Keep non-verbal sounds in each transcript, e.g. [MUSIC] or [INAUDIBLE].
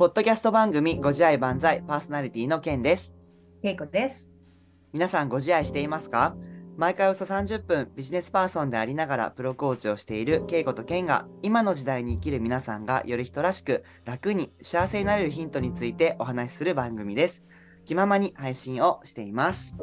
ポッドキャスト番組ご自愛万歳パーソナリティのケンです。けいこです。皆さんご自愛していますか？毎回およそ30分ビジネスパーソンでありながらプロコーチをしているケイコとケンが今の時代に生きる皆さんがより人らしく楽に幸せになれるヒントについてお話しする番組です。気ままに配信をしています。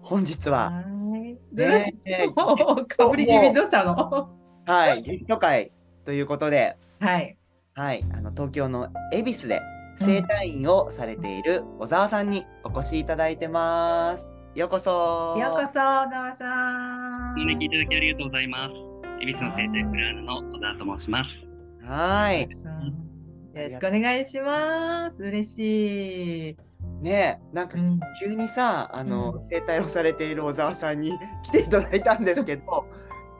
本日は、はい。ねで、[LAUGHS] かぶり気味どうしたの？はい、ゲスト会ということで、はい。はい、あの東京の恵比寿で整体院をされている小沢さんにお越しいただいてます。ようこそ。ようこそ、小沢さん。お招きいただきありがとうございます。恵比寿の生態プランナーの小田と申します。はい。よろしくお願いします。嬉しい。ねえ、なんかうん。急にさ、あの、うん整体をされている小沢さんに来ていただいたんですけど、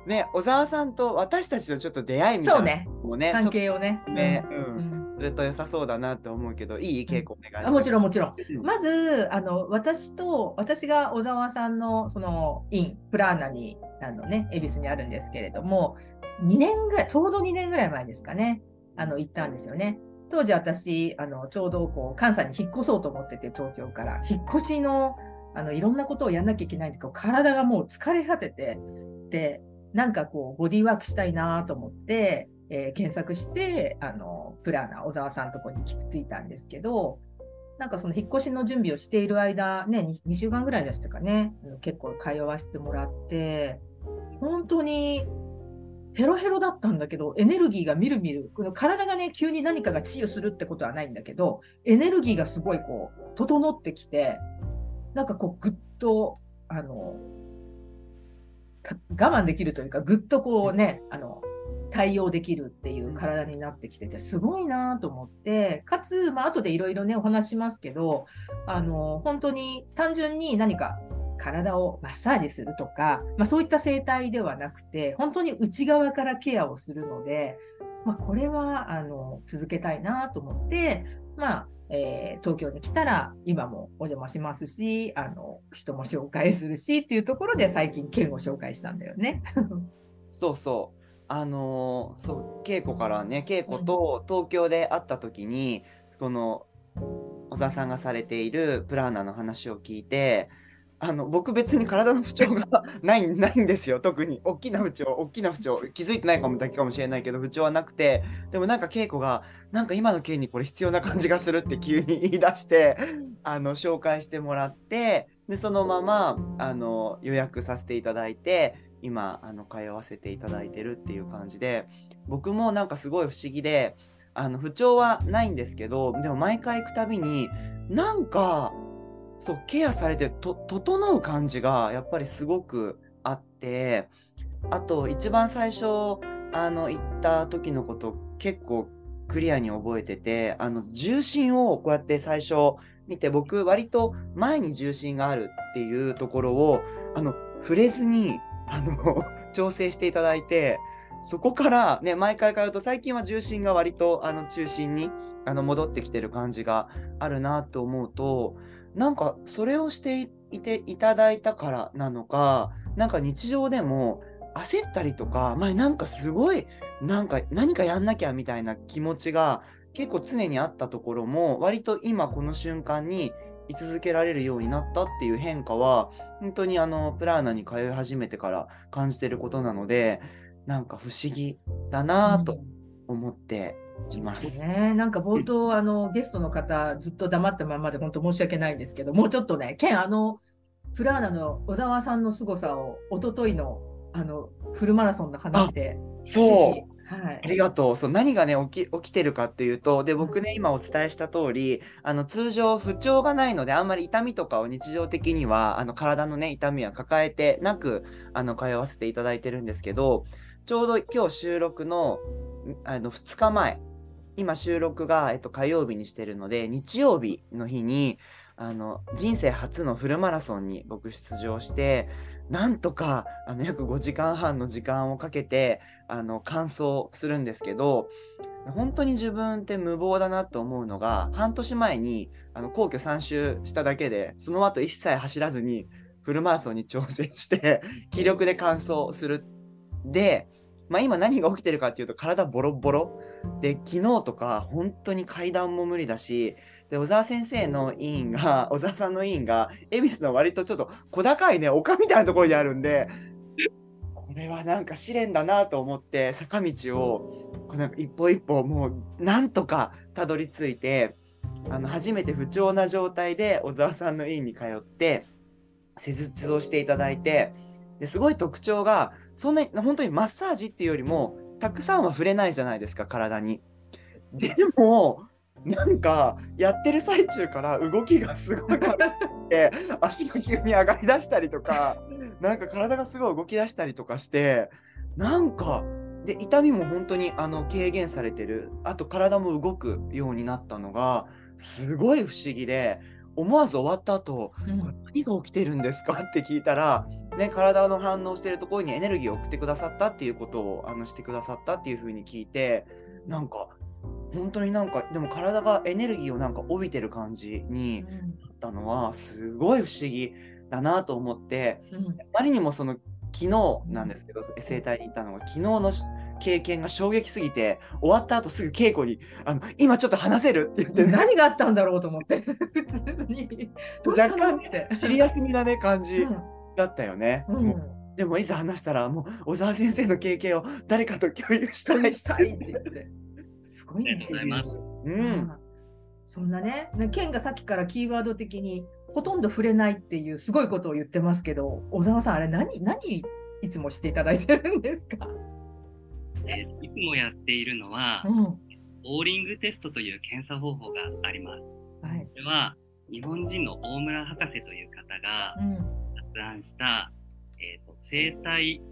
ね、小沢さんと私たちのちょっと出会いみたいうなそね。ね、関係をね。ね、う、うんん。すると良さそうだなって思うけど、いい稽古お願いします。あもちろんもちろん。うんまずあの私と私が小沢さんのそのインプラーナにあのね恵比寿にあるんですけれども2年ぐらいちょうど2年ぐらい前ですかねあの行ったんですよね。当時私あのちょうどこう関西に引っ越そうと思ってて東京から引っ越しのあのいろんなことをやんなきゃいけないってこう体がもう疲れ果ててでなんかこうボディーワークしたいなと思って、えー検索してあのプラーナー小沢さんのとこに行き着いたんですけどなんかその引っ越しの準備をしている間ね 2, 2週間ぐらいでしたかね。結構通わせてもらって本当にヘロヘロだったんだけどエネルギーがみるみるこの体がね急に何かが治癒するってことはないんだけどエネルギーがすごいこう整ってきてなんかこうぐっとあの我慢できるというかぐっとこうねあの対応できるっていう体になってきててすごいなと思ってかつ、まあ後でいろいろねお話しますけどあの本当に単純に何か体をマッサージするとか、まあ、そういった生態ではなくて本当に内側からケアをするので、まあ、これはあの続けたいなと思って、まあえー東京に来たら今もお邪魔しますしあの人も紹介するしっていうところで最近県を紹介したんだよね。そうそう。あのーそう、稽古からね、稽古と東京で会った時に、その、小沢さんがされているプラーナーの話を聞いて、あの、僕別に体の不調がない、ないんですよ。特に。大きな不調、大きな不調。気づいてないかもだけかもしれないけど、不調はなくて、でもなんか稽古が、なんか今の件にこれ必要な感じがするって急に言い出して、あの、紹介してもらって、で、そのまま、あの、予約させていただいて、今あの通わせていただいてるっていう感じで僕もなんかすごい不思議であの不調はないんですけどでも毎回行くたびになんかそうケアされてと整う感じがやっぱりすごくあってあと一番最初あの行った時のこと結構クリアに覚えててあの重心をこうやって最初見て僕割と前に重心があるっていうところをあの触れずにあの [LAUGHS] 調整していただいてそこからね毎回通うと最近は重心が割とあの中心にあの戻ってきてる感じがあるなと思うとなんかそれをしていていただいたからなのかなんか日常でも焦ったりとか前なんかすごいなんか何かやんなきゃみたいな気持ちが結構常にあったところも割と今この瞬間に居続けられるようになったっていう変化は本当にあのプラーナに通い始めてから感じてることなのでなんか不思議だなぁと思っています。ね、なんか冒頭あのゲストの方ずっと黙ったままで本当申し訳ないんですけどもうちょっとねケンあのプラーナの小沢さんの凄さを一昨日のあのフルマラソンの話でそうはいありがとう。そう、何がね、起き、起きてるかっていうと、で、僕ね、今お伝えした通り、あの、通常不調がないので、あんまり痛みとかを日常的には、あの、体のね、痛みは抱えてなく、あの、通わせていただいてるんですけど、ちょうど今日収録の、あの、2日前、今収録が、えっと、火曜日にしてるので、日曜日の日に、あの、人生初のフルマラソンに僕出場して、なんとか、あの、約5時間半の時間をかけて、あの、完走するんですけど、本当に自分って無謀だなと思うのが、半年前に、あの、皇居3周しただけで、その後一切走らずに、フルマラソンに挑戦して、気力で完走する。で、まあ、今何が起きてるかっていうと体ボロボロ。で昨日とか本当に階段も無理だしで小沢先生の委員が [LAUGHS] 小沢さんの委員が恵比寿の割とちょっと小高いね丘みたいなところにあるんでこれはなんか試練だなと思って坂道をこうなんか一歩一歩もうなんとかたどり着いてあの初めて不調な状態で小沢さんの委員に通って施術をしていただいてですごい特徴がそんなに本当にマッサージっていうよりもたくさんは触れないじゃないですか体に。でもなんかやってる最中から動きがすごい軽くて [LAUGHS] 足が急に上がりだしたりとかなんか体がすごい動き出したりとかしてなんかで痛みも本当にあの軽減されてるあと体も動くようになったのがすごい不思議で思わず終わった後、うん。これ何が起きてるんですか？[LAUGHS] って聞いたら、ね、体の反応してるところにエネルギーを送ってくださったっていうことをあのしてくださったっていうふうに聞いてなんか本当になんかでも体がエネルギーをなんか帯びてる感じになったのはすごい不思議だなと思ってうん。あまりにもその昨日なんですけど整体に行ったのが昨日のし経験が衝撃すぎて終わった後すぐ稽古にあの「今ちょっと話せる?」って言って、何があったんだろうと思って [LAUGHS] 普通に若干のって。尻休みなね感じうんだったよね。うんもうでもいざ話したらもう小沢先生の経験を誰かと共有したいしたいって言って。すごいねありがとう。ございます。うん、そんなね、ねケンがさっきからキーワード的にほとんど触れないっていうすごいことを言ってますけど、小沢さん、あれ何、何いつもしていただいてるんですか、えーいつもやっているのは、うん。ボーリングテストという検査方法があります。はい。これは日本人の大村博士という方がうん。発案した、えー、と生体、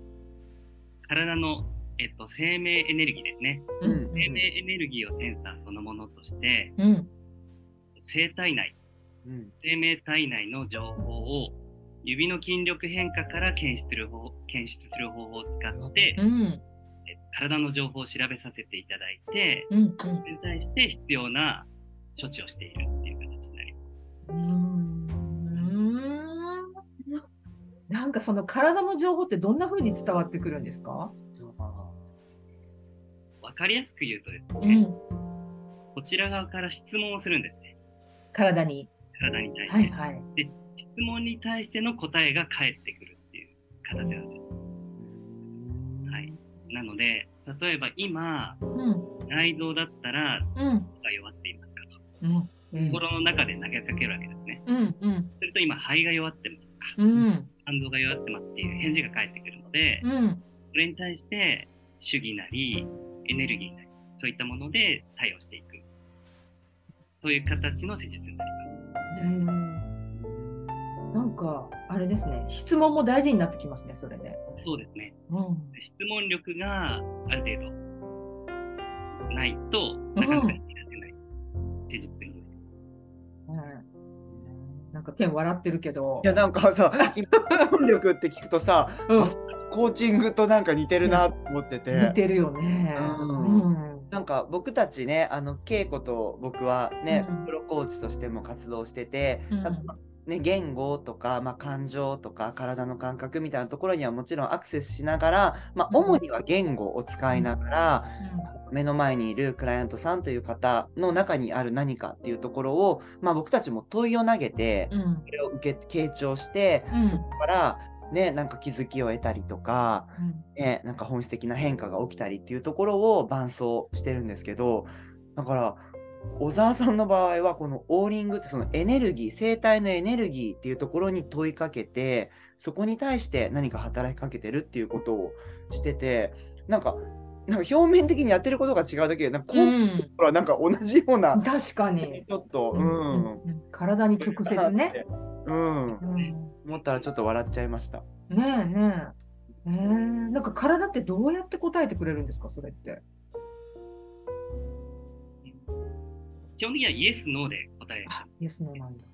体の、えー、と生命エネルギーですね。うん。うん。生命エネルギーをセンサーそのものとして、うん。生体内、うん生命体内の情報を指の筋力変化から検出する方検出する方法を使って、うんえ体の情報を調べさせていただいて、うんそれに対して必要な処置をしているっていう形になります。うんなんかその体の情報ってどんな風に伝わってくるんですか、わかりやすく言うとですうね、ん、こちら側から質問をするんですね。体に。体に対して。はいはい。で、質問に対しての答えが返ってくるっていう形なんです。はい。なので、例えば今、うん内臓だったら、うんが弱っていますかと。うんうん心の中で投げかけるわけですね。うんうんすると今、肺が弱ってますとか、うん肝臓が弱ってますっていう返事が返ってくるので、うんそれに対して主義なり、エネルギーなり、そういったもので対応していく。そういう形の施術になります。うんなんかあれですね質問も大事になってきますねそれで。そうですね。うん質問力がある程度ないとなかなか引き出せない施術になります。うんなんか剣笑ってるけどいやなんかさ今 [LAUGHS] 質問力って聞くとさ、うんますますコーチングとなんか似てるなと思ってて。似てるよね。うんうんなんか僕たちねあの稽古と僕はね、うんプロコーチとしても活動してて、ね、言語とか、まあ、感情とか体の感覚みたいなところにはもちろんアクセスしながら、まあ、うん主には言語を使いながら、目の前にいるクライアントさんという方の中にある何かっていうところを、まあ、僕たちも問いを投げて、うんうん。それを受け傾聴して、うん。そこからねなんか気づきを得たりとか、うん。ね、なんか本質的な変化が起きたりっていうところを伴走してるんですけどだから小沢さんの場合はこのオーリングってそのエネルギー生体のエネルギーっていうところに問いかけてそこに対して何か働きかけてるっていうことをしててなんかなんか表面的にやってることが違うだけでなんか根本はなんか同じような、確かに。ち。ょっとううんん、うん。体に直接ね。うん。うん。ね思ったらちょっと笑っちゃいました。えねえ。ねえなんか体ってどうやって答えてくれるんですかそれって。基本的にはイエス、ノーで答えイエスノーなんだ。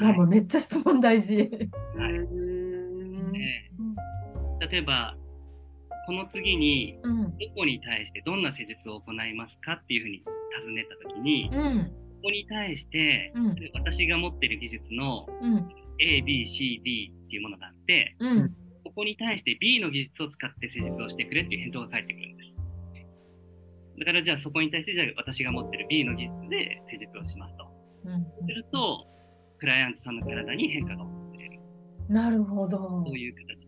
はいあ、もうめっちゃ質問大事。はいうんで例えば、この次にうん。どこに対してどんな施術を行いますかっていうふうに尋ねたときに、こうん。こに対して、うん。私が持っている技術のうん。A、B、C、D っていうものがあって、うん。ここに対して B の技術を使って施術をしてくれっていう返答が返ってくるんです。だからじゃあそこに対してじゃあ私が持ってる B の技術で施術をしますと。うんすると、クライアントさんの体に変化が起きる。なるほどそう。いう形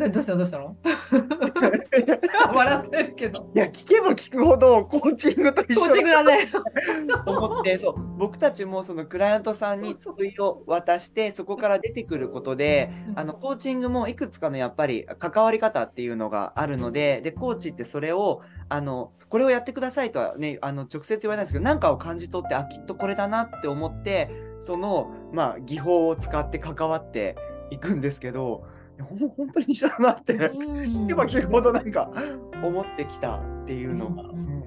などうしたの？どうしたの？[LAUGHS] 笑ってるけど。いや聞けば聞くほどコーチングと一コー緒チングだね。思ってそう。僕たちもそのクライアントさんに問いを渡してそこから出てくることであのコーチングもいくつかのやっぱり関わり方っていうのがあるのででコーチってそれをあのこれをやってくださいとはねあの直接言わないですけど何かを感じ取ってあきっとこれだなって思ってそのまあ技法を使って関わっていくんですけど [LAUGHS] 本当に一緒だなって聞けば聞くほどなんか思ってきたっていうのが、うんうん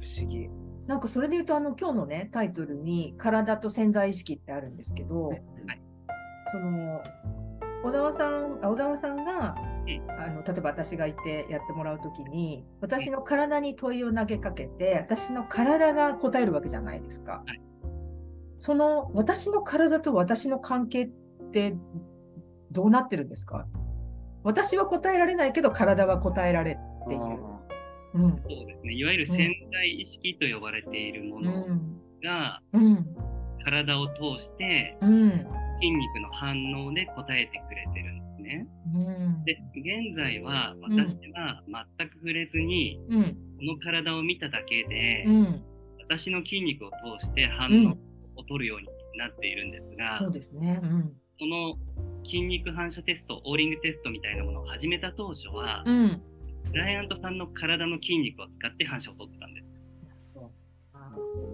不思議。なんかそれで言うとあの今日のねタイトルに「体と潜在意識」ってあるんですけど、はい。その小沢さんあ小沢さんがうん。あの例えば私がいてやってもらう時に私の体に問いを投げかけて私の体が答えるわけじゃないですか。はい。その私の体と私の関係ってどうなってるんですか？私は答えられないけど体は答えられっていう。うん。そうですね。いわゆる潜在意識と呼ばれているもうのん。がうん。体を通してうん。筋肉の反応で答えてくれてるんですね。うん。で、現在は私は全く触れずに、うん。この体を見ただけで、うん。私の筋肉を通して反うん。応を取るようになっているんですが、そうですね。うん。その筋肉反射テスト、オーリングテストみたいなものを始めた当初は、うん。クライアントさんの体の筋肉を使って反射を取ってたんです。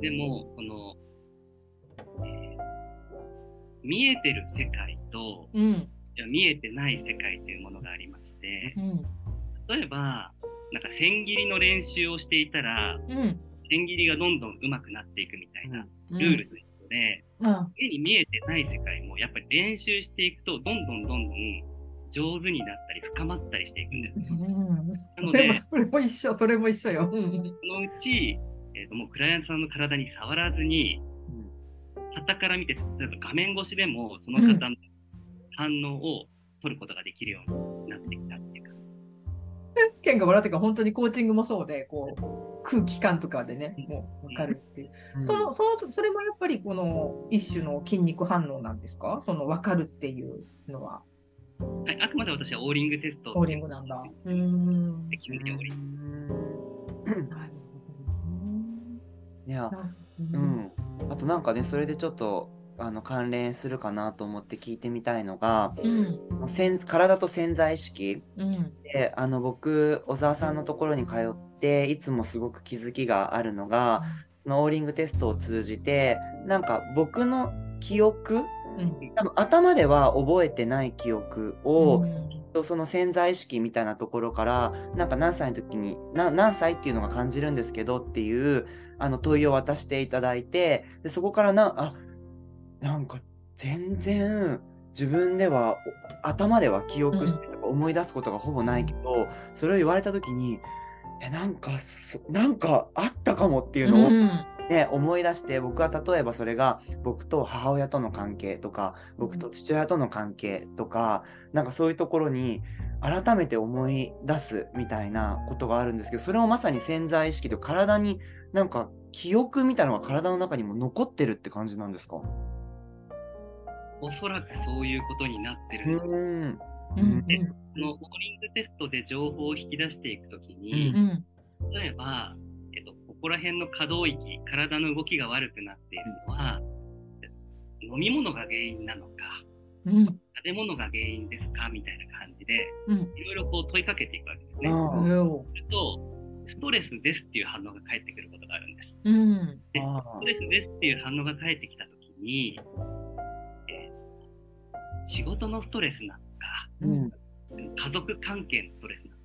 でも、この、えー見えてる世界と、うん。いや見えてない世界というものがありましてう、ん。例えば、なんか千切りの練習をしていたら、うん。千切りがどんどん上手くなっていくみたいなうん。ルールと一緒で、あ目に見えてない世界もやっぱり練習していくと、どんどんどんどん上手になったり深まったりしていくんです。うん。のででもそれも一緒、それも一緒よ。うん。そのうち、えー、ともうクライアントさんの体に触らずに、旗から見て、例えば画面越しでもその方の反応を取ることができるようになってきたっていうか、[LAUGHS] ケンが笑ってるから本当にコーチングもそうで、こう空気感とかでね、もう分かるっていう。うんそのそのそれもやっぱりこの一種の筋肉反応なんですか？その分かるっていうのは。はい、あくまで私はオーリングテストオーリングなんだ。うーん。基本的にオーリングなるいやほどな。うん、あとなんかねそれでちょっとあの関連するかなと思って聞いてみたいのがうん。潜体と潜在意識うん。であの僕小沢さんのところに通っていつもすごく気づきがあるのがそのオーリングテストを通じてなんか僕の記憶うん。多分頭では覚えてない記憶を、うんその潜在意識みたいなところからなんか何歳の時にな何歳っていうのが感じるんですけどっていうあの問いを渡していただいてでそこからなあなんか全然自分ではお頭では記憶してとか思い出すことがほぼないけど、それを言われた時にえなんかそなんかあったかもっていうのを、うん。ね、思い出して僕は例えばそれが僕と母親との関係とか僕と父親との関係とかなんかそういうところに改めて思い出すみたいなことがあるんですけどそれもまさに潜在意識で体になんか記憶みたいなのが体の中にも残ってるって感じなんですか？おそらくそういうことになってるう。ん。です。んうん。でこのオーリングテストで情報を引き出していくときうに、うん。例えば、えっと、ここら辺の可動域、体の動きが悪くなっているのは、飲み物が原因なのか、うん。食べ物が原因ですかみたいな感じで、うん。いろいろこう問いかけていくわけですね。すると、ストレスですっていう反応が返ってくることがあるんです。うん。であストレスですっていう反応が返ってきたときに、えー仕事のストレスなのか、うん。家族関係のストレスなのか、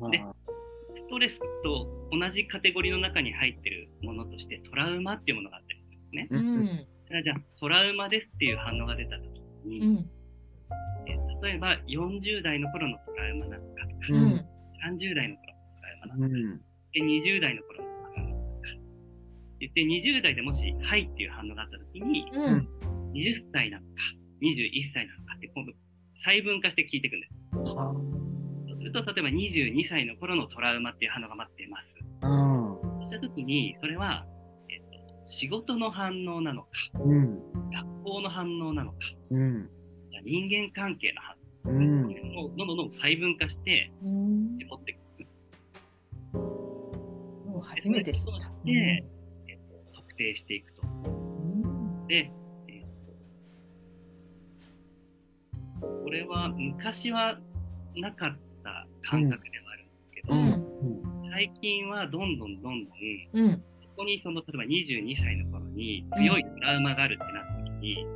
まあ。でストレスと同じカテゴリーの中に入ってるものとしてトラウマっていうものがあったりするんですね。ううん。んそれはじゃあトラウマですっていう反応が出たときに、うん。えー例えば40代の頃のトラウマなのかとか、ううんん30代の頃のトラウマなのか、うん。で20代の頃のトラウマなのか。言って20代でもし「はい」っていう反応があったときにうん。20歳なのか21歳なのかって今度細分化して聞いていくんです。そうすると例えば22歳の頃のトラウマっていう反応が待ってます。うん。そうした時にそれは、えっと、仕事の反応なのかうん。学校の反応なのかうん。じゃあ人間関係の反応、うんこ。れをどんどんどん細分化してうん絞っていく。もう初めて知った。で、えっと、特定していくと。うんで、これは昔はなかった感覚ではあるんですけど、うん。最近はどんどんどんどん、うん。ここにその例えば22歳の頃に強いトラウマがあるってなった時に、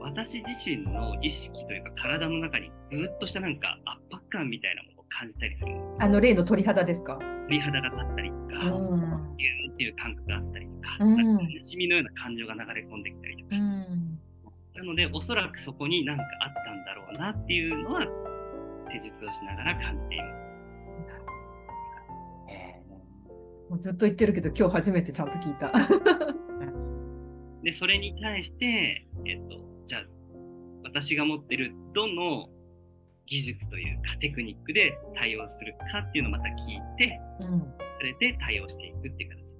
私自身の意識というか体の中にぐーっとしたなんか圧迫感みたいなものを感じたりする。あの例の鳥肌ですか？鳥肌が立ったりとか、うん。ギューンっていう感覚があったりとか、うん。か悲しみのような感情が流れ込んできたりとか、うんなので、おそらくそこに何かあったんだろうなっていうのは、施術をしながら感じています。へもうずっと言ってるけど今日初めてちゃんと聞いた。で、それに対して、えっと、じゃあ、私が持ってるどの技術というかテクニックで対応するかっていうのをまた聞いて、うんそれで対応していくっていう形。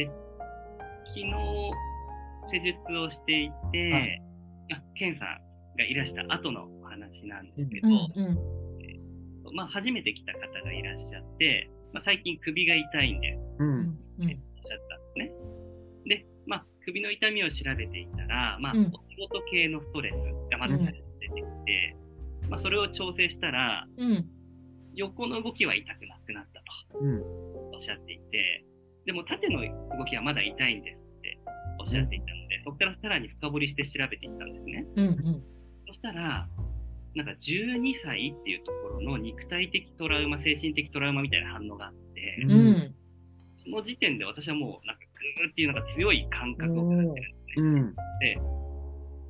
うん昨日、施術をしていて、はい。あケンさんがいらした後のお話なんですけうど、んうん。まあ、初めて来た方がいらっしゃって、まあ、最近首が痛いんですうん。うん。おっしゃったんですね。で、まあ、首の痛みを調べていたら、まあ、うん。お仕事系のストレスがまず出てきて、まあ、それを調整したら、うん。横の動きは痛くなくなったとうん。おっしゃっていて、でも縦の動きはまだ痛いんですっておっしゃっていたので、そこからさらに深掘りして調べていったんですね。うんうん。そしたら、なんか12歳っていうところの肉体的トラウマ、精神的トラウマみたいな反応があって、うん。うんその時点で私はもうなんかグーっていうなんか強い感覚を感じてるうん。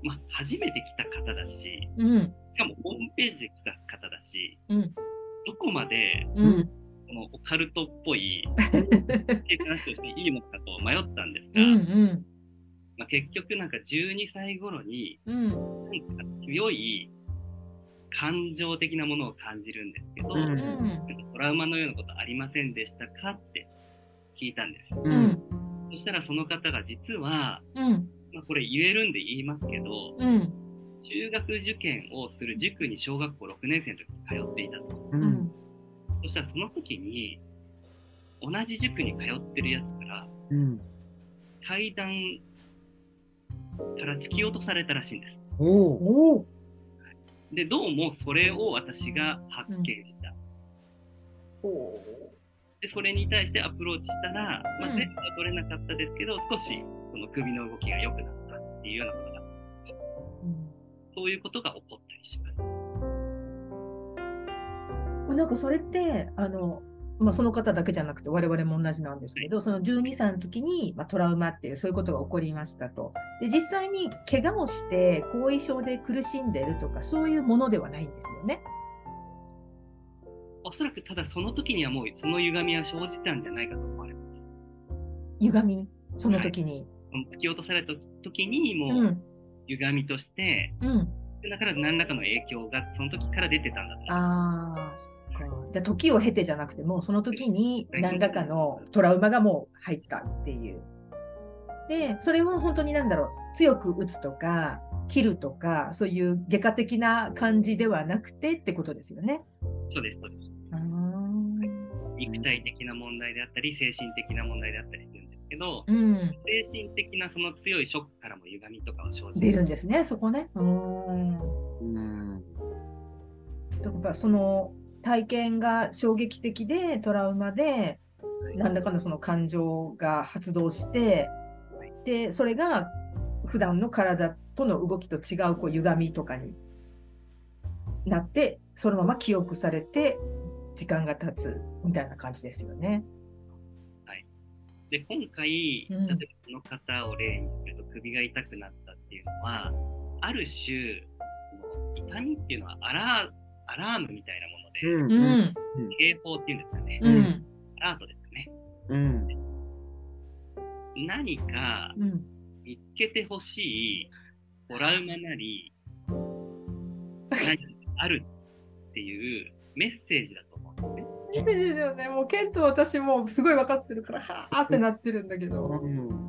まあ、初めて来た方だし、うん。しかもホームページで来た方だし、うん。どこまでうんこのオカルトっぽい系話をしていいのかと迷ったんですうが、んまあ、結局なんか12歳頃にうんなんか強い感情的なものを感じるんですけど、うんうんなんかトラウマのようなことありませんでしたかって聞いたんです。う。うんんそしたらその方が実は、うんまあ、これ言えるんで言いますけど、うん中学受験をする塾に小学校6年生の時に通っていたと。う。うんんそしたらその時に、同じ塾に通ってるやつから、うん。階段から突き落とされたらしいんです。おで、どうもそれを私が発見した。おで、それに対してアプローチしたら、まあ、うん全部は取れなかったですけど、少しその首の動きが良くなったっていうようなことが、そういうことが起こったりします。なんかそれってあの、まあ、その方だけじゃなくて我々も同じなんですけど、その12歳の時に、まあ、トラウマっていうそういうことが起こりましたと。で実際に怪我をして後遺症で苦しんでるとかそういうものではないんですよね。おそらくただその時にはもうその歪みは生じたんじゃないかと思われます。歪み？その時に。突き落とされた時にうもうん歪みとして、うん、だから何らかの影響がその時から出てたんだと思いますあ。じゃあ時を経てじゃなくてもうその時に何らかのトラウマがもう入ったっていう。でそれを本当になんだろう強く打つとか切るとかそういう外科的な感じではなくてってことですよね。そうです、そうです。肉体的な問題であったり、精神的な問題であったりするんですけど、うん、精神的なその強いショックからも歪みとかは生じ出るんでですね、そこね。うーん。うん。だからその体験が衝撃的でトラウマで何らかのその感情が発動してでそれが普段の体との動きと違うこう歪みとかになってそのまま記憶されて時間が経つみたいな感じですよね。で、今回、うん。例えばこの方を例にすると首が痛くなったっていうのは、ある種、痛みっていうのはアラアラームみたいなもので、うん。ううん。ん、警報っていうんですかね、うん、アラートですかね。うん。何かうん。見つけてほしいトラウマなり、何かあるっていうメッセージだと思うんですね。いいですよね。もうケンと私もすごい分かってるから、はあってなってるんだけど。うんそ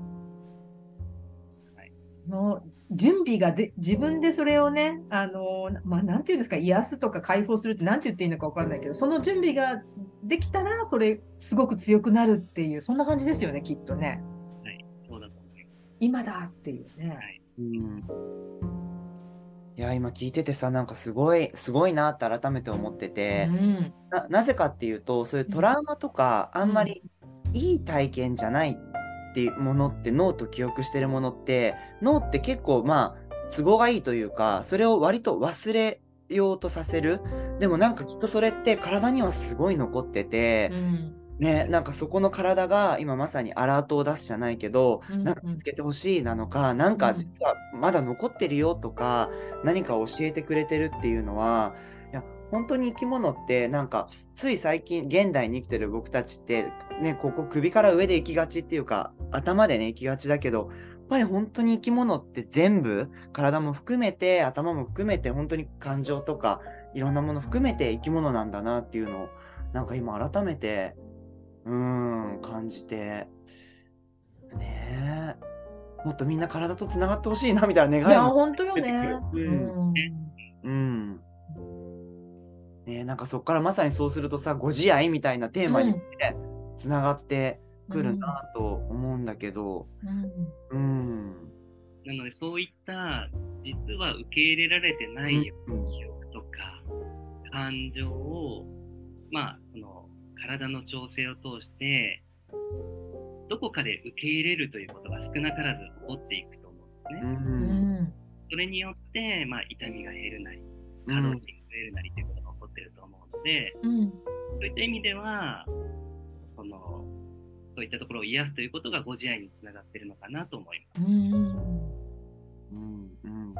の準備がで自分でそれをね、あのまあ、なんていうんですか、癒すとか解放するってなんて言っていいのか分からないけど、その準備ができたら、それすごく強くなるっていう、そんな感じですよね、きっとね。はい、そうだと思います。今だっていうね。はいうんいや今聞いててさなんかすごいすごいなって改めて思ってて、うんななぜかっていうとそういうトラウマとかあんまりいい体験じゃないっていうものって脳と記憶してるものって脳って結構まあ都合がいいというかそれを割と忘れようとさせる。でもなんかきっとそれって体にはすごい残っててう、ん。ねなんかそこの体が今まさにアラートを出すじゃないけど、うん。なんか見つけてほしいなのか、なんかうん。実はまだ残ってるよとか、何か教えてくれてるっていうのは、本当に生き物ってなんかつい最近現代に生きてる僕たちってね、ここ首から上で生きがちっていうか、頭でね、生きがちだけど、やっぱり本当に生き物って全部、体も含めて、頭も含めて、本当に感情とか、いろんなもの含めて生き物なんだなっていうのを、なんか今改めて、うーん、感じて、ねえ。もっとみんな体とつながってほしいなみたいな願いや、いも。本当よね。ううんんうん。ねえ、なんかそっからまさにそうするとさ、ご自愛みたいなテーマにね、つながってくるなと思うんだけど、うんうん。なので、そういった、実は受け入れられてないような記憶とか、感情を、まあ、その、体の調整を通して、どこかで受け入れるということが少なからず起こっていくと思うんですね。うん。うんそれによって、まあ、痛みが減るなり、うん可動域が増えるなりというっていると思うので、うん。そういった意味では、その、そういったところを癒すということがご自愛につながっているのかなと思います。うんうんうんうん。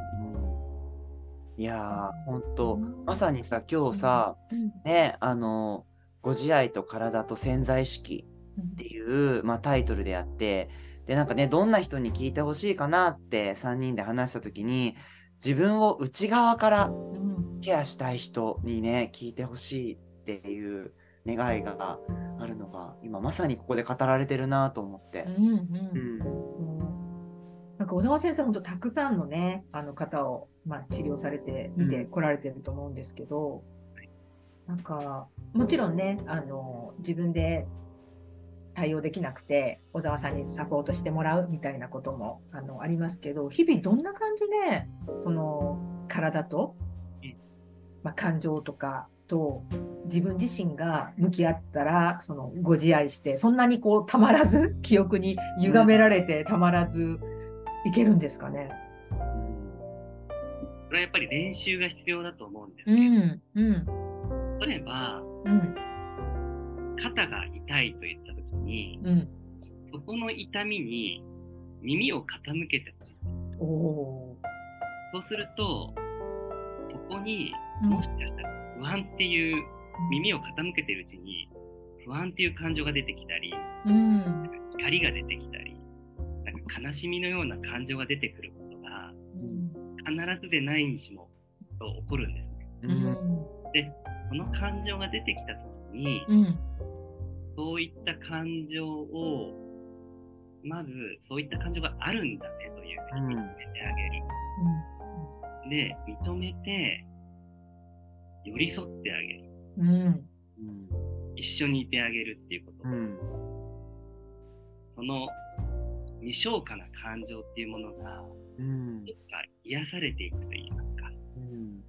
いやー、ほん。と、まさにさ、今日さ、うん。ね、あの、ご自愛と体と潜在意識っていう、まあ、タイトルであって、で、なんかね、どんな人に聞いてほしいかなって3人で話したときに、自分を内側からうんケアしたい人にね、聞いてほしいっていう願いがあるのが、今まさにここで語られてるなと思って。うんうんうん。なんか小沢先生、本当たくさんのね、あの方を、まあ、治療されて、見てこられてると思うんですけど、なんか、もちろんね、あの、自分で対応できなくて、小沢さんにサポートしてもらうみたいなこともあのありますけど、日々どんな感じで、その、体とうん、まあ、感情とかと、自分自身が向き合ったら、そのご自愛して、そんなにこうたまらず、記憶に歪められてたまらずいけるんですかね？これはやっぱり練習が必要だと思うんですうけど、ん、うん、例えば、うん、肩が痛いと言ったときに、うん。そこの痛みに耳を傾けてほしい。そうすると、そこにもしかしたら不安っていう、耳を傾けてるうちに、不安っていう感情が出てきたり、うん、怒りが出てきたり、なんか悲しみのような感情が出てくることが、必ずでないにしもと起こるんですね。ううん。ん、で、この感情が出てきたときに、うん、そういった感情を、まず、そういった感情があるんだねというふうに認めてあげる。で、認めて、寄り添ってあげる。うん、うん、一緒にいてあげるっていうこと。うん。その未消化な感情っていうものが、うん。どっか癒されていくといいますか、うん。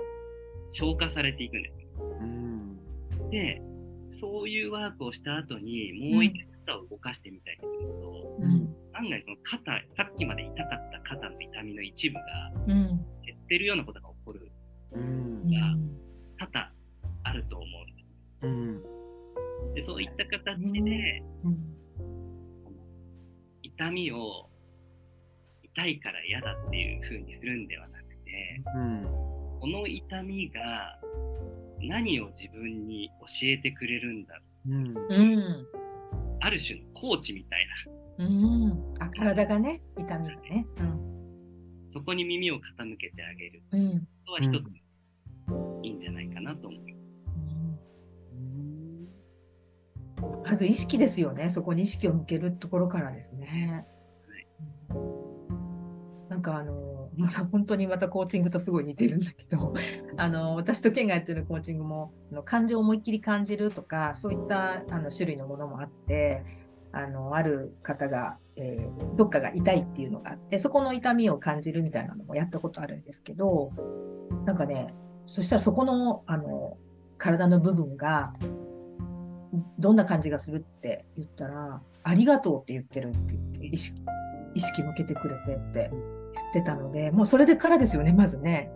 消化されていくんです。ね。うん。で、そういうワークをした後に、もう一回肩を動かしてみたりすると、うん、案外その肩、さっきまで痛かった肩の痛みの一部がうん、減ってるようなことが起こる。うん多々あると思う。んです。うん。で、そういった形で、うん、痛みを痛いから嫌だっていう風にするんではなくて、うん。この痛みが何を自分に教えてくれるんだう。ん。うん、ある種のコーチみたいうん、あ体がね痛みがね。うん。そこに耳を傾けてあげる。うん。ことは一ついいんじゃないかなと思いまず意識ですよね。そこに意識を向けるところからですね。なんかあの、また本当にまたコーチングとすごい似てるんだけど、[LAUGHS] あの私とケンがやってるコーチングもあの感情を思いっきり感じるとか、そういったあの種類のものもあって、あのある方が、えーどっかが痛いっていうのがあって、そこの痛みを感じるみたいなのもやったことあるんですけど、なんかね、そしたらそこのあの体の部分がどんな感じがするって言ったら、ありがとうって言ってるって言って意識、意識向けてくれてって言ってたので、もうそれでからですよね、まずね。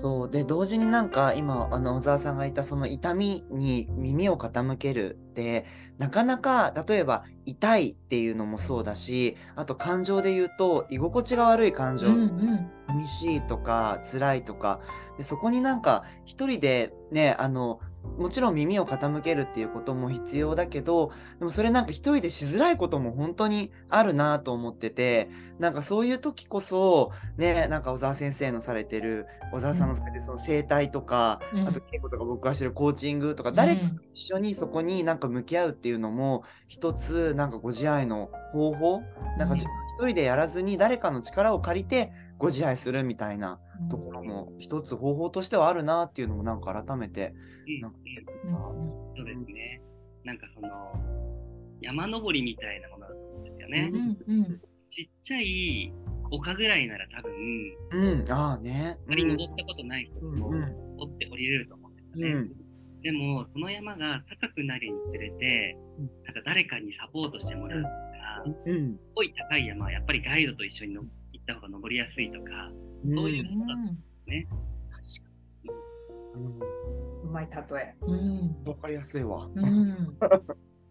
そう。で同時になんか今あの小沢さんが言ったその痛みに耳を傾けるってなかなか例えば痛いっていうのもそうだしあと感情で言うと居心地が悪い感情、うんうん。寂しいとか辛いとかでそこになんか一人でねあのもちろん耳を傾けるっていうことも必要だけどでもそれなんか一人でしづらいことも本当にあるなと思っててなんかそういう時こそねなんか小沢先生のされてる小沢さんのされてるその整体とか、うん。あと稽古とか僕がしてるコーチングとか、ん。誰かと一緒にそこになんか向き合うっていうのも一つなんかご自愛の方法？なんか自分一人でやらずに誰かの力を借りてご自愛するみたいなところも一つ方法としてはあるなっていうのもなんか改めてうんなんかそうですね。なんかその山登りみたいなものだと思うんですよね。うんうんちっちゃい丘ぐらいなら多分、うん、ああね。あまり登ったことない人もうん登って降りれると思うんですうよね。んでも、その山が高くなるにつれてうん、なんか誰かにサポートしてもらうとか、うんすごい高い山はやっぱりガイドと一緒にの行った方が登りやすいとか、そういうものだとね。確かに。うまい例え。うんうん、わかりやすいわ。うん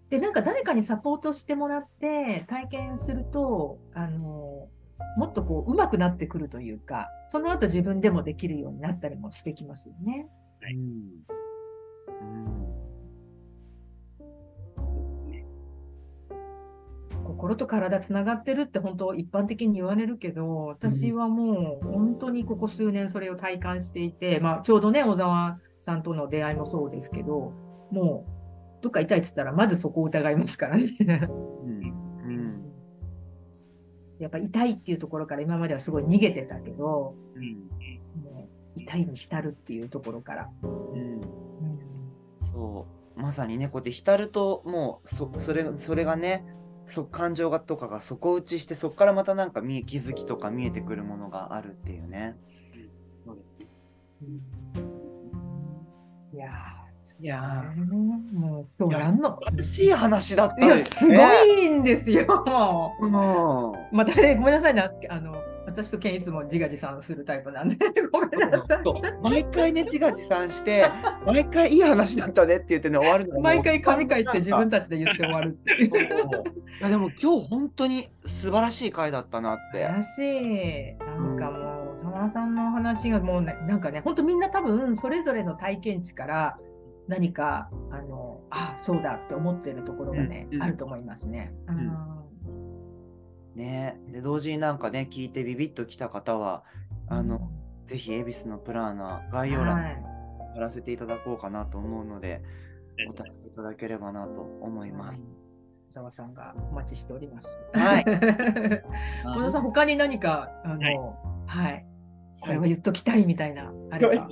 でなんか誰かにサポートしてもらって体験するとあのもっとこう上手くなってくるというかその後自分でもできるようになったりもしてきますよね。はいうん心と体つながってるって本当一般的に言われるけど私はもう本当にここ数年それを体感していて、まあ、ちょうどね小沢さんとの出会いもそうですけどもうどっか痛いって言ったらまずそこを疑いますからね。うん。うん。やっぱ痛いっていうところから今まではすごい逃げてたけどうん。もう痛いに浸るっていうところから。うん。そう。まさにねこうやって浸るともうそそれそれがねそ感情がとかが底打ちしてそこからまたなんか見え気づきとか見えてくるものがあるっていうね。いやーいやー。もう今日何の。素晴らしい話だったいやですごいんですよ。もう。またねごめんなさいね。あの私とケンいつも自画自賛するタイプなんで [LAUGHS] ごめんなさい。毎回ね自画自賛して [LAUGHS] 毎回いい話だったねって言ってね終わるの毎回紙書いて自分たちで言って終わるっていう。いやでも今日本当に素晴らしい回だったなって。らしい。なんかもう、沢田さんの話がもうね、なんかね、本当みんな多分それぞれの体験値から何か、あの、あ、そうだって思ってるところがね、うんうんあると思いますね。うんねで同時になんかね聞いてビビッときた方はあの、ぜひ恵比寿のプラーナ概要欄にはい貼らせていただこうかなと思うので、お試しいただければなと思います。沢さんがお待ちしております。はい [LAUGHS] 小野さん、他に何か、あの、はいはい、これは言っときたいみたいな、あれば。[LAUGHS]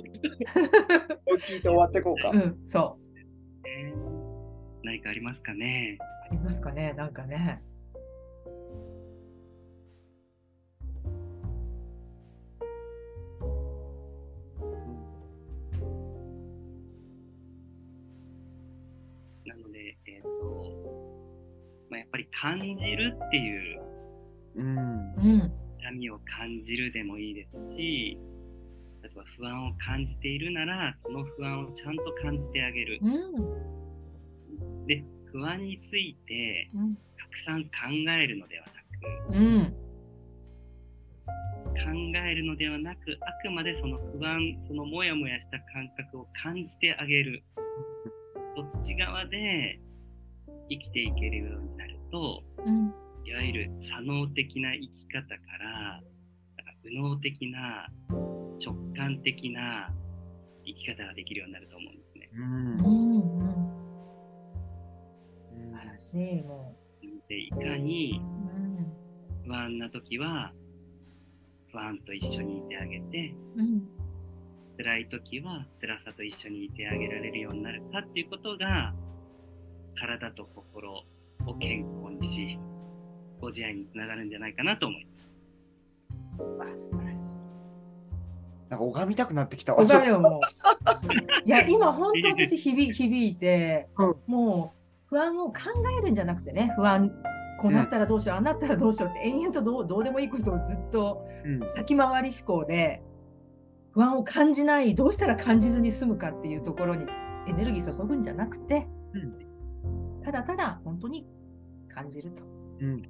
聞いて終わっていこうか。うん、そう。えー何かありますかね。ありますかね、なんかね。ぱり感じるっていううんうん。痛みを感じるでもいいですし、例えば不安を感じているなら、その不安をちゃんと感じてあげる。うん。で、不安についてうん。たくさん考えるのではなく、うん。考えるのではなく、あくまでその不安、そのモヤモヤした感覚を感じてあげる。そっち側で生きていけるようになると、うん。いわゆる左脳的な生き方から、か右脳的な直感的な生き方ができるようになると思うんですね。うん。うんうん。素晴らしいもでいかに不安な時は不安と一緒にいてあげてうん。辛い時は辛さと一緒にいてあげられるようになるかっていうことが体と心を健康にしご自愛につながるんじゃないかなと思います。わ素晴らしい。なんか拝みたくなってきた。おちょかよもう。いや、今本当私響響いて、うんもう不安を考えるんじゃなくてね、不安、こうなったらどうしよう、ああなったらどうしようって延々とどうどうでもいいことをずっとうん先回り思考で不安を感じない、どうしたら感じずに済むかっていうところにエネルギー注ぐんじゃなくて、ただただ本当に感じると。うん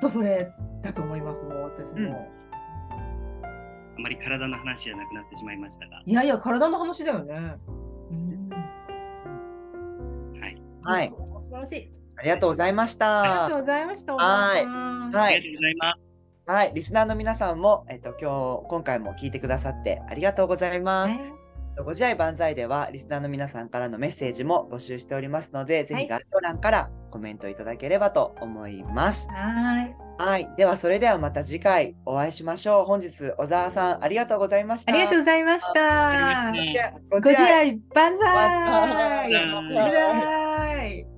とそれだと思います、もう私も。うんあまり体の話じゃなくなってしまいましたが、いやいや、体の話だよね。うんはい。はい。素晴らしい。ありがとうございましありがとた。うございました。はいはい。ありがとうございます。はい。リスナーの皆さんも、えっと、今日、今回も聞いてくださってありがとうございます。ねご自愛万歳では、リスナーの皆さんからのメッセージも募集しておりますので、ぜはいひ概要欄からコメントいただければと思います。はい。はい。では、それではまた次回お会いしましょう。本日、小沢さん、ありがとうございました。ありがとうございました。ご自自愛愛万歳。万歳